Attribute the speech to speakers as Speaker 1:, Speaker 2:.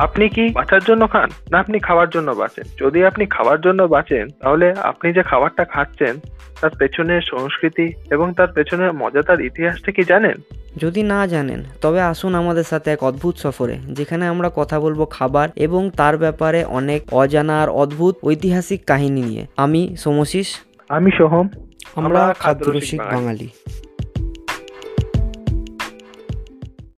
Speaker 1: আপনি কি বাঁচার জন্য খান না আপনি খাওয়ার জন্য বাঁচেন? যদি আপনি খাওয়ার জন্য বাঁচেন তাহলে আপনি যে খাবারটা খাচ্ছেন তার পেছনের সংস্কৃতি এবং তার পেছনের মজাদার ইতিহাসটা কি জানেন?
Speaker 2: যদি না জানেন তবে আসুন আমাদের সাথে এক অদ্ভুত সফরে যেখানে আমরা কথা বলব খাবার এবং তার ব্যাপারে অনেক অজানা আর অদ্ভুত ঐতিহাসিক কাহিনী নিয়ে। আমি সোমশিস।
Speaker 1: আমি সোহম।
Speaker 2: আমরা
Speaker 1: খাদ্যরসিক
Speaker 2: বাঙালি।